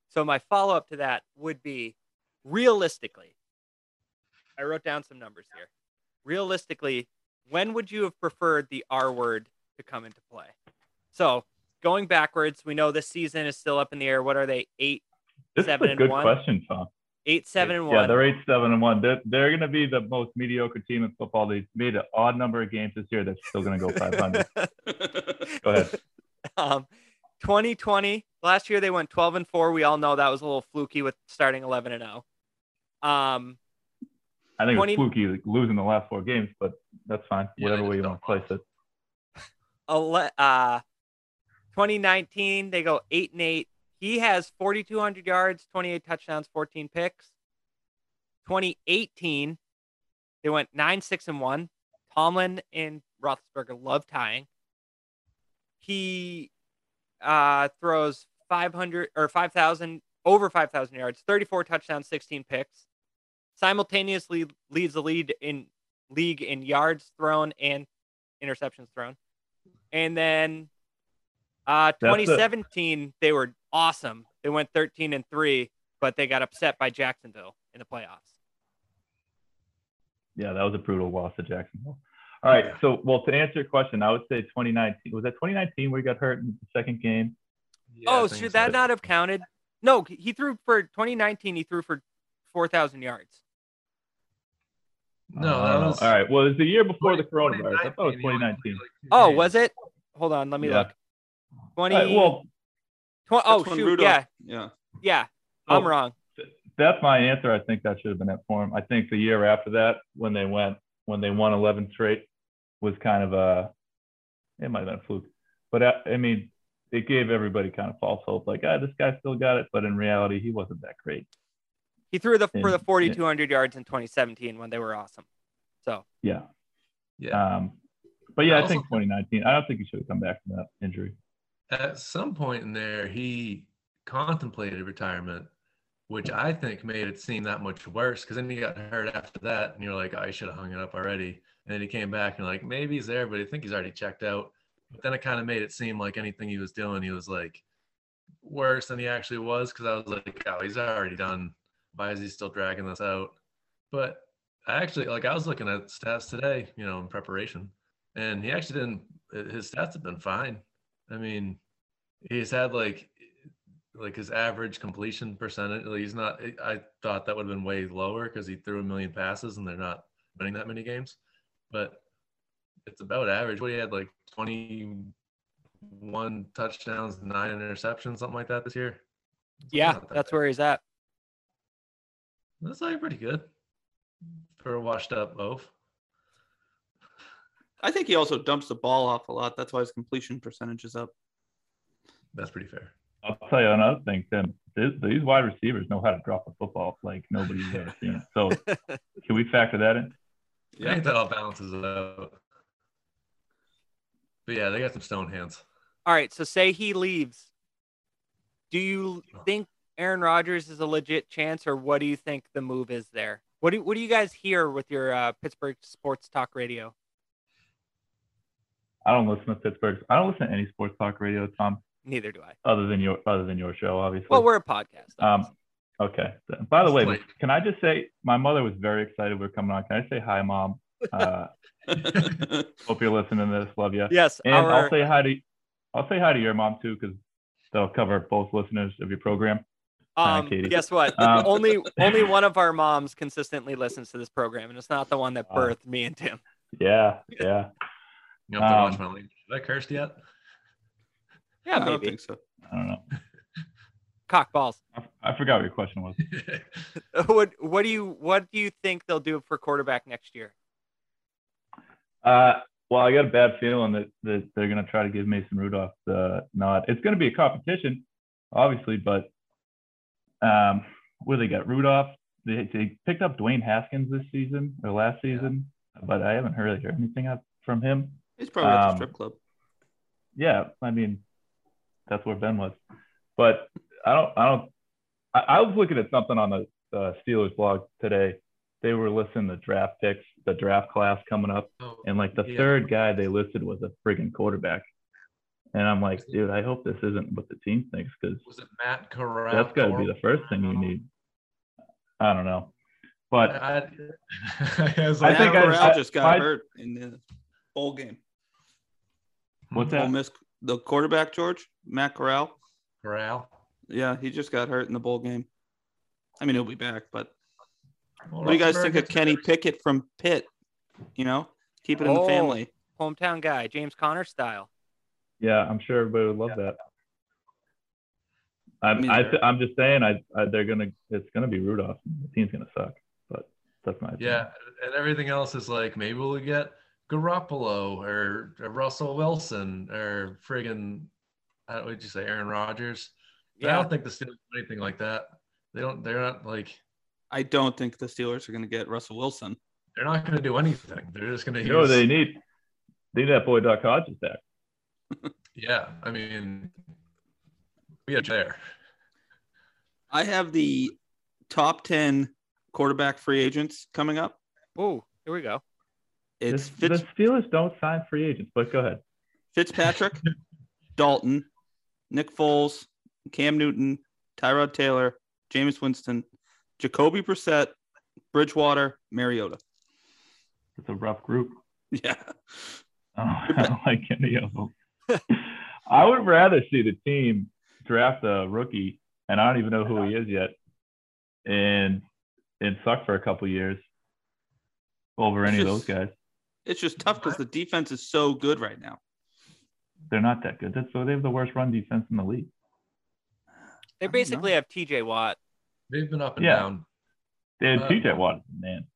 A: So my follow up to that would be, realistically, I wrote down some numbers here. Realistically, when would you have preferred the R word to come into play? So going backwards, we know this season is still up in the air. What are they? Eight,
C: This
A: Seven
C: is a
A: and
C: good
A: one?
C: question, Tom.
A: Eight, seven, and
C: Yeah,
A: one.
C: they're eight, seven, and one. They're they're gonna be the most mediocre team in football. They made an odd number of games this year. They're still gonna go 500. *laughs* go ahead.
A: Um, 2020 last year they went 12 and 4. We all know that was a little fluky with starting 11 and 0. Um,
C: I think
A: 20
C: it's fluky like, losing the last four games, but that's fine.
D: Yeah,
C: Whatever way you want to place it. *laughs*
A: uh, 2019 they go 8 and 8. He has 4200 yards, 28 touchdowns, 14 picks. 2018 they went 9 6 and 1. Tomlin and Roethlisberger love tying. He uh, throws 500 or 5,000 over 5,000 yards, 34 touchdowns, 16 picks. Simultaneously leads the lead in league in yards thrown and interceptions thrown. And then uh,
C: That's the-
A: 2017 they were awesome. They went 13 and 3, but they got upset by Jacksonville in the playoffs.
C: Yeah, that was a brutal loss to Jacksonville. All right, so well to answer your question, I would say 2019 was that 2019 where he got hurt in the second game.
D: Yeah,
A: oh, should
D: so.
A: that not have counted? No, he threw for 2019. He threw for 4,000 yards.
D: No,
C: Uh,
D: that was
C: all right. Well, it was the year before the coronavirus. I thought it was
D: 2019, he only
C: 2019.
D: played like two
A: Oh,
D: games.
A: was it? Hold on, let me
C: Yeah.
A: look. 20.
C: All right, well,
A: tw- oh, shoot.
B: Rudolph-
A: Yeah,
B: yeah.
A: yeah. I'm
C: Oh.
A: wrong.
C: that's my answer. I think that should have been it for him. I think the year after that, when they went, when they won 11 straight, was kind of a, it might have been a fluke. But I, I mean, it gave everybody kind of false hope, like, ah, this guy still got it. But in reality, he wasn't that great.
A: He threw the for the
C: And-
A: 4,200 yards in 2017 when they were awesome. So
C: Yeah.
D: Yeah.
C: Um, but yeah,
D: I
C: I,
D: also
C: think 2019. I don't think he should have come back from that injury.
D: At some point in there, he contemplated retirement, which I think made it seem that much worse because then he got hurt after that, and you're like, I should have hung it up already. And then he came back and like maybe he's there, but I think he's already checked out. But then it kind of made it seem like anything he was doing, he was like worse than he actually was because I was like, oh, he's already done. Why is he still dragging this out? But I actually like I was looking at stats today, you know, in preparation, and he actually didn't. His stats have been fine. I mean, he's had like like his average completion percentage. He's not. I thought that would have been way lower because he threw a million passes and they're not winning that many games. But it's about average. What he had like twenty one touchdowns, nine interceptions, something like that this year.
A: yeah,
D: that
A: that's
D: bad.
A: where he's at.
D: That's like pretty good for a washed up oaf.
B: I think he also dumps the ball off a lot. That's why his completion percentage is up.
D: That's pretty fair.
C: I'll tell you another thing, Tim. This, these wide receivers know how to drop a football like nobody's ever seen. So *laughs* can we factor that in?
D: I think that all balances out. But yeah, they got some stone hands.
A: All right, so say he leaves. Do you think Aaron Rodgers is a legit chance, or what do you think the move is there? What do what do you guys hear with your uh, Pittsburgh sports talk radio?
C: I don't listen to Pittsburgh. I don't listen to any sports talk radio, Tom,
A: Neither do I.
C: other than your other than your show, obviously.
A: Well, we're a podcast.
C: Um, okay. By the way,
D: Wait.
C: can I just say my mother was very excited we are coming on. Can I say hi, mom? *laughs* Uh, hope you're listening to this. Love you.
A: yes,
C: And
A: our,
C: I'll say hi to I'll say hi to your mom too, because they'll cover both listeners of your program.
A: Um,
C: Katie.
A: guess what?
C: Um, *laughs*
A: only only one of our moms consistently listens to this program, and it's not the one that
C: Wow.
A: birthed me and Tim.
C: Yeah, yeah.
D: You have to watch
C: Um,
D: my language. Have I cursed yet?
A: Yeah,
B: I don't
A: maybe
B: think so.
C: I don't know. *laughs*
A: cock balls.
C: I, I forgot what your question was. *laughs* *laughs*
A: what what do you what do you think they'll do for quarterback next year?
C: Uh, well, I got a bad feeling that, that they're going to try to give Mason Rudolph the nod. It's going to be a competition, obviously, but um, where they got Rudolph, they, they picked up Dwayne Haskins this season or last season, but I haven't really heard anything from him.
B: He's probably at the
C: Um,
B: strip club.
C: Yeah, I mean, that's where Ben was, but I don't, I don't. I, I was looking at something on the uh, Steelers blog today. They were listing the draft picks, the draft class coming up.
D: Oh,
C: And like the
D: Yeah.
C: third guy they listed was a friggin' quarterback. And I'm like, dude, I hope this isn't what the team thinks because
D: was it Matt Corral?
C: that's got to be the first thing you need. I don't know. But
D: I, I, *laughs*
C: I
D: like,
C: think I-
B: Corral
C: I-
B: just got
C: my-
B: hurt in the bowl game.
C: What's
B: Ole
C: that?
B: Miss, the quarterback, George Matt Corral.
D: Corral.
B: Yeah, he just got hurt in the bowl game. I mean, he'll be back, but
D: Well,
B: what do you guys think of Kenny
D: better.
B: Pickett from Pitt? You know, keep it in the
A: Oh.
B: family.
A: Hometown guy, James Conner style.
C: Yeah, I'm sure everybody would love that. I'm,
B: mean,
C: I,
B: they're-
C: I'm just saying, I, I, they're gonna, it's gonna be Rudolph. The team's gonna suck, but that's my opinion.
D: Yeah, and everything else is like maybe we'll get Garoppolo or, or Russell Wilson or friggin' how would you say Aaron Rodgers?
A: Yeah.
D: I don't think the Steelers do anything like that. They don't. They're not like
B: I don't think the Steelers are going to get Russell Wilson.
D: they're not going to do anything. They're just going to
C: You know, they need, they need that boy Duck Hodges back. *laughs*
D: yeah, I mean, we are there.
B: I have the top 10 quarterback free agents coming up.
A: Oh, here we go.
B: It's
C: The-
B: Fitz,
C: the Steelers don't sign free agents, but go ahead.
B: Fitzpatrick, *laughs* Dalton, Nick Foles, Cam Newton, Tyrod Taylor, Jameis Winston, Jacoby Brissett, Bridgewater, Mariota.
C: It's a rough group. *laughs*
B: Yeah.
C: Oh, *laughs* I don't like any of them. I would rather see the team draft a rookie, and I don't even know who he is yet, and and suck for a couple years over
B: It's
C: any of those guys.
B: It's just tough because the defense is so good right now.
C: They're not that good. That's so they have the worst run defense in the league.
A: They
B: I
A: basically have T.J. Watt.
D: They've been up and
C: Yeah.
D: down.
C: They had
D: Uh,
C: TJ Watt, man.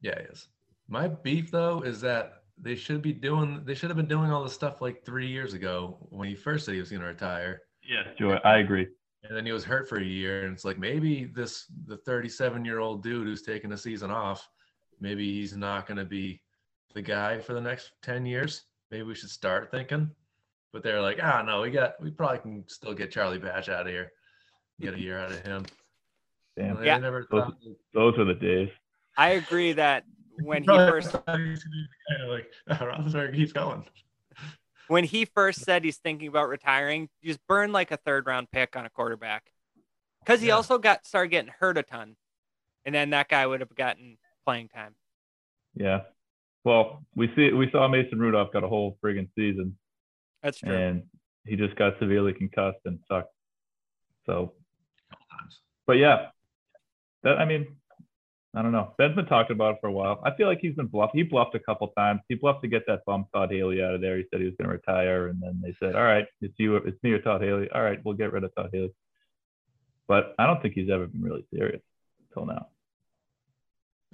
D: Yeah, he is. My beef though is that they should be doing. They should have been doing all this stuff like three years ago when he first said he was going to retire.
C: Yes, Joy, I agree.
D: And then he was hurt for a year, and it's like maybe this the 37 year old dude who's taking a season off, maybe he's not going to be the guy for the next 10 years. Maybe we should start thinking. But they're like, ah, no, we got we probably can still get Charlie Batch out of here, get a year out of him.
C: Damn,
D: They
A: Yeah.
D: never
C: Those-
D: thought
C: those were the days.
A: I agree that when *laughs* he first
D: thought he was gonna be the guy, like "Ah, *laughs* Roethlisberger keeps going. *laughs*
A: when he first said he's thinking about retiring, just burn like a third round pick on a quarterback. Because he
D: Yeah.
A: also got started getting hurt a ton. And then that guy would have gotten playing time.
C: Yeah. Well, we see we saw Mason Rudolph got a whole friggin' season,
A: That's true.
C: and he just got severely concussed and sucked. So,
D: couple times.
C: but yeah, that I mean, I don't know. Ben's been talking about it for a while. I feel like he's been bluffed. He bluffed a couple times. He bluffed to get that bum Todd Haley out of there. He said he was going to retire, and then they said, "All right, it's you, it's me or Todd Haley. All right, we'll get rid of Todd Haley." But I don't think he's ever been really serious until now.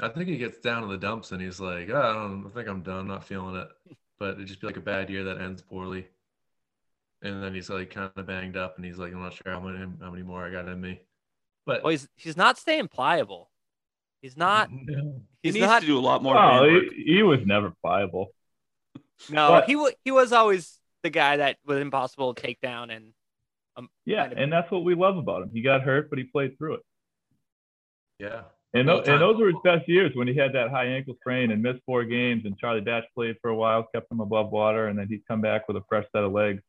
D: I think he gets down to the dumps and he's like, "Oh, I don't I think I'm done, not feeling it. But it'd just be like a bad year that ends poorly. And then he's like kind of banged up and he's like, I'm not sure how many how many more I got in me. But
A: Well, he's he's not staying pliable. He's not. *laughs*
B: He
A: He's
B: needs
A: not.
B: to do a lot more.
C: Oh, he, he was never pliable. *laughs*
A: No,
C: But-
A: he wa he was always the guy that was impossible to take down, and um,
C: Yeah,
A: Kind of-
C: and that's what we love about him. He got hurt, but he played through it.
D: Yeah.
C: And,
D: Full
C: tho-
D: time
C: and those were his best years when he had that high ankle sprain and missed four games. And Charlie Batch played for a while, kept him above water, and then he'd come back with a fresh set of legs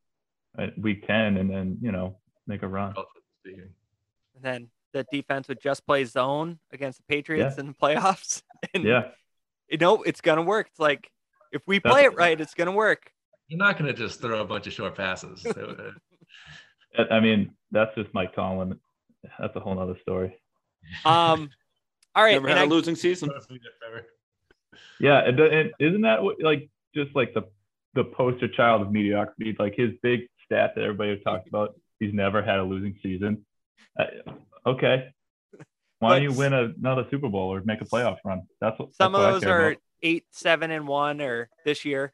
C: at week 10 and then, you know, make a run.
A: and then the defense would just play zone against the Patriots in the playoffs. *laughs* And
C: Yeah.
A: you know it's gonna work. It's like if we
C: That's-
A: play it right, it's gonna work.
D: You're not going to just throw a bunch of short passes.
C: I- *laughs* I mean, that's just Mike Tomlin. That's a whole nother story.
A: Um, all right,
B: Never had
A: I-
B: a losing season.
C: Yeah, and, and isn't that what, like just like the the poster child of mediocrity? Like his big stat that everybody talks about. He's never had a losing season. Uh, okay, why don't you
A: But-
C: win another Super Bowl or make a playoff run? That's what
A: some
C: that's
A: of
C: what I
A: those are
C: about.
A: eight, seven, and one, or this year,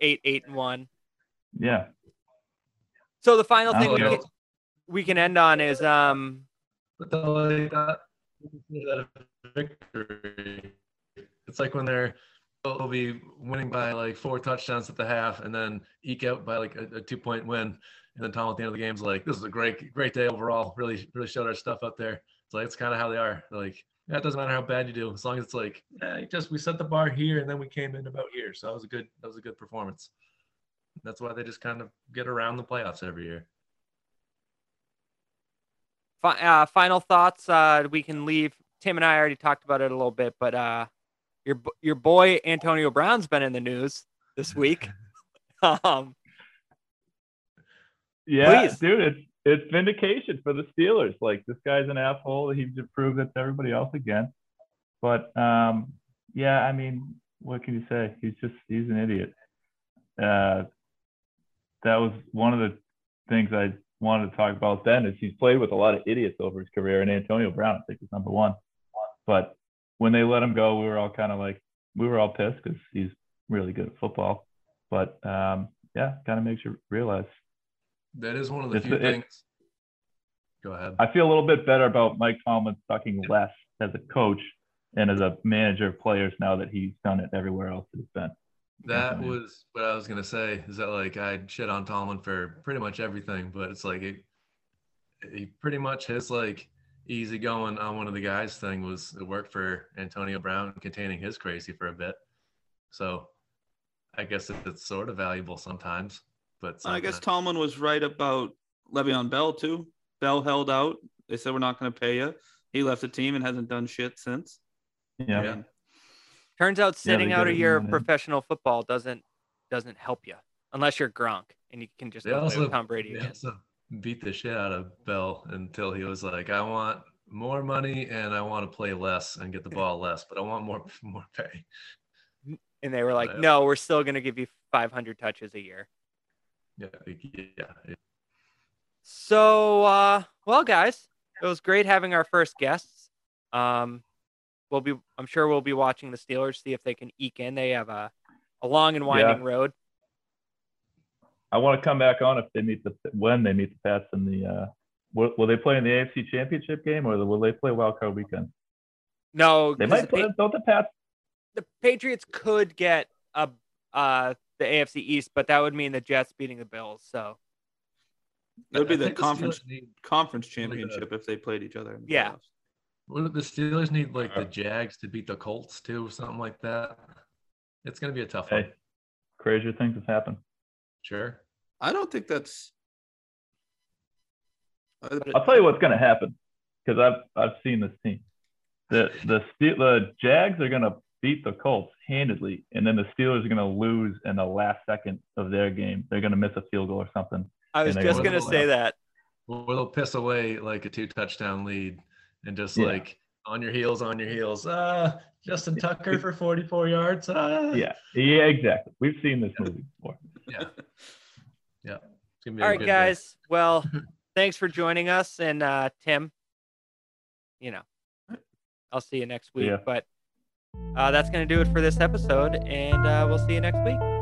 A: eight, eight, and one.
C: Yeah,
A: So the final thing we can, we can end on is um
D: But the, like that, victory. It's like when they're they'll be winning by like four touchdowns at the half, and then eke out by like a, a two point win, and then Tom at the end of the game's like, "This is a great great day overall. Really really showed our stuff up there." It's like it's kind of how they are. They're like, yeah, it doesn't matter how bad you do, as long as it's like, yeah, just we set the bar here, and then we came in about here. So that was a good that was a good performance. That's why they just kind of get around the playoffs every year.
A: Fi- uh, final thoughts. Uh, we can leave. Tim and I already talked about it a little bit, but uh, your your boy Antonio Brown's been in the news this week. *laughs* um,
C: yeah,
A: Please.
C: dude. It's it's vindication for the Steelers. Like this guy's an asshole. He's proved it to everybody else again. But um, yeah, I mean, what can you say? He's just he's an idiot. Uh, that was one of the things I wanted to talk about then is he's played with a lot of idiots over his career, and Antonio Brown, I think, is number one. But when they let him go, we were all kind of like, we were all pissed because he's really good at football. But um, yeah, kind of makes you realize.
D: That is one of the few
C: it-
D: things. Go ahead.
C: I feel a little bit better about Mike Tomlin sucking less as a coach and as a manager of players now that he's done it everywhere else that he's been.
D: That
C: Definitely.
D: was what I was gonna say. Is that like I shit on Tomlin for pretty much everything, but it's like it, he pretty much his like easy going on one of the guys thing was it worked for Antonio Brown containing his crazy for a bit. So I guess it, it's sort of valuable sometimes, but
B: I guess Tomlin was right about Le'Veon Bell too. Bell held out. They said we're not going to pay you. He left the team and hasn't done shit since.
C: Yeah.
B: I
D: Yeah.
B: mean,
A: turns out sitting
C: they
A: out a year of professional football doesn't doesn't help you unless you're Gronk and you can just
D: They
A: go play
D: also,
A: Tom Brady again.
D: also beat the shit out of Bell until he was like, I want more money and I want to play less and get the *laughs* ball less, but I want more *laughs* more pay.
A: And they were like,
D: Yeah.
A: "No, we're still going to give you 500 touches a year."
D: Yeah, yeah.
A: So, uh, well, guys, it was great having our first guests. Um, we'll be, I'm sure we'll be watching the Steelers, see if they can eke in. They have a, a long and winding road.
C: I want to come back on if they meet the when they meet the Pats in the uh will, will they play in the AFC championship game or will they play wild card weekend?
A: No,
C: they might
A: the,
C: play
A: Pa-
C: don't the Pats
A: the Patriots could get a, uh, the AFC East, but that would mean the Jets beating the Bills. So,
B: it would be the
D: think
B: conference
D: Steelers
B: conference
D: Really good.
B: championship if they played each other. in the
A: Yeah.
B: playoffs.
D: What, the Steelers need like the
C: Uh,
D: Jags to beat the Colts too, or something like that. It's gonna be a tough
C: hey,
D: one.
C: crazier things have happened.
D: Sure.
B: I don't think that's. I-
C: I'll tell you what's going to happen because I've I've seen this team. The the Ste- the Jags are going to beat the Colts handedly, and then the Steelers are going to lose in the last second of their game. They're going to miss a field goal or something.
A: I was
C: And they
A: just going to say that.
D: Well, they'll piss away like a two touchdown lead and just
C: Yeah.
D: like on your heels, on your heels. Ah, Justin Tucker for 44 yards. Ah.
C: Yeah, yeah, exactly. We've seen this movie before.
D: Yeah. *laughs* Yeah. It's gonna be
A: All
D: a
A: right,
D: good day.
A: guys. Well, *laughs* thanks for joining us. And uh, Tim, you know, I'll see you next week.
C: ya.
A: But uh, that's going to do it for this episode. And uh, we'll see you next week.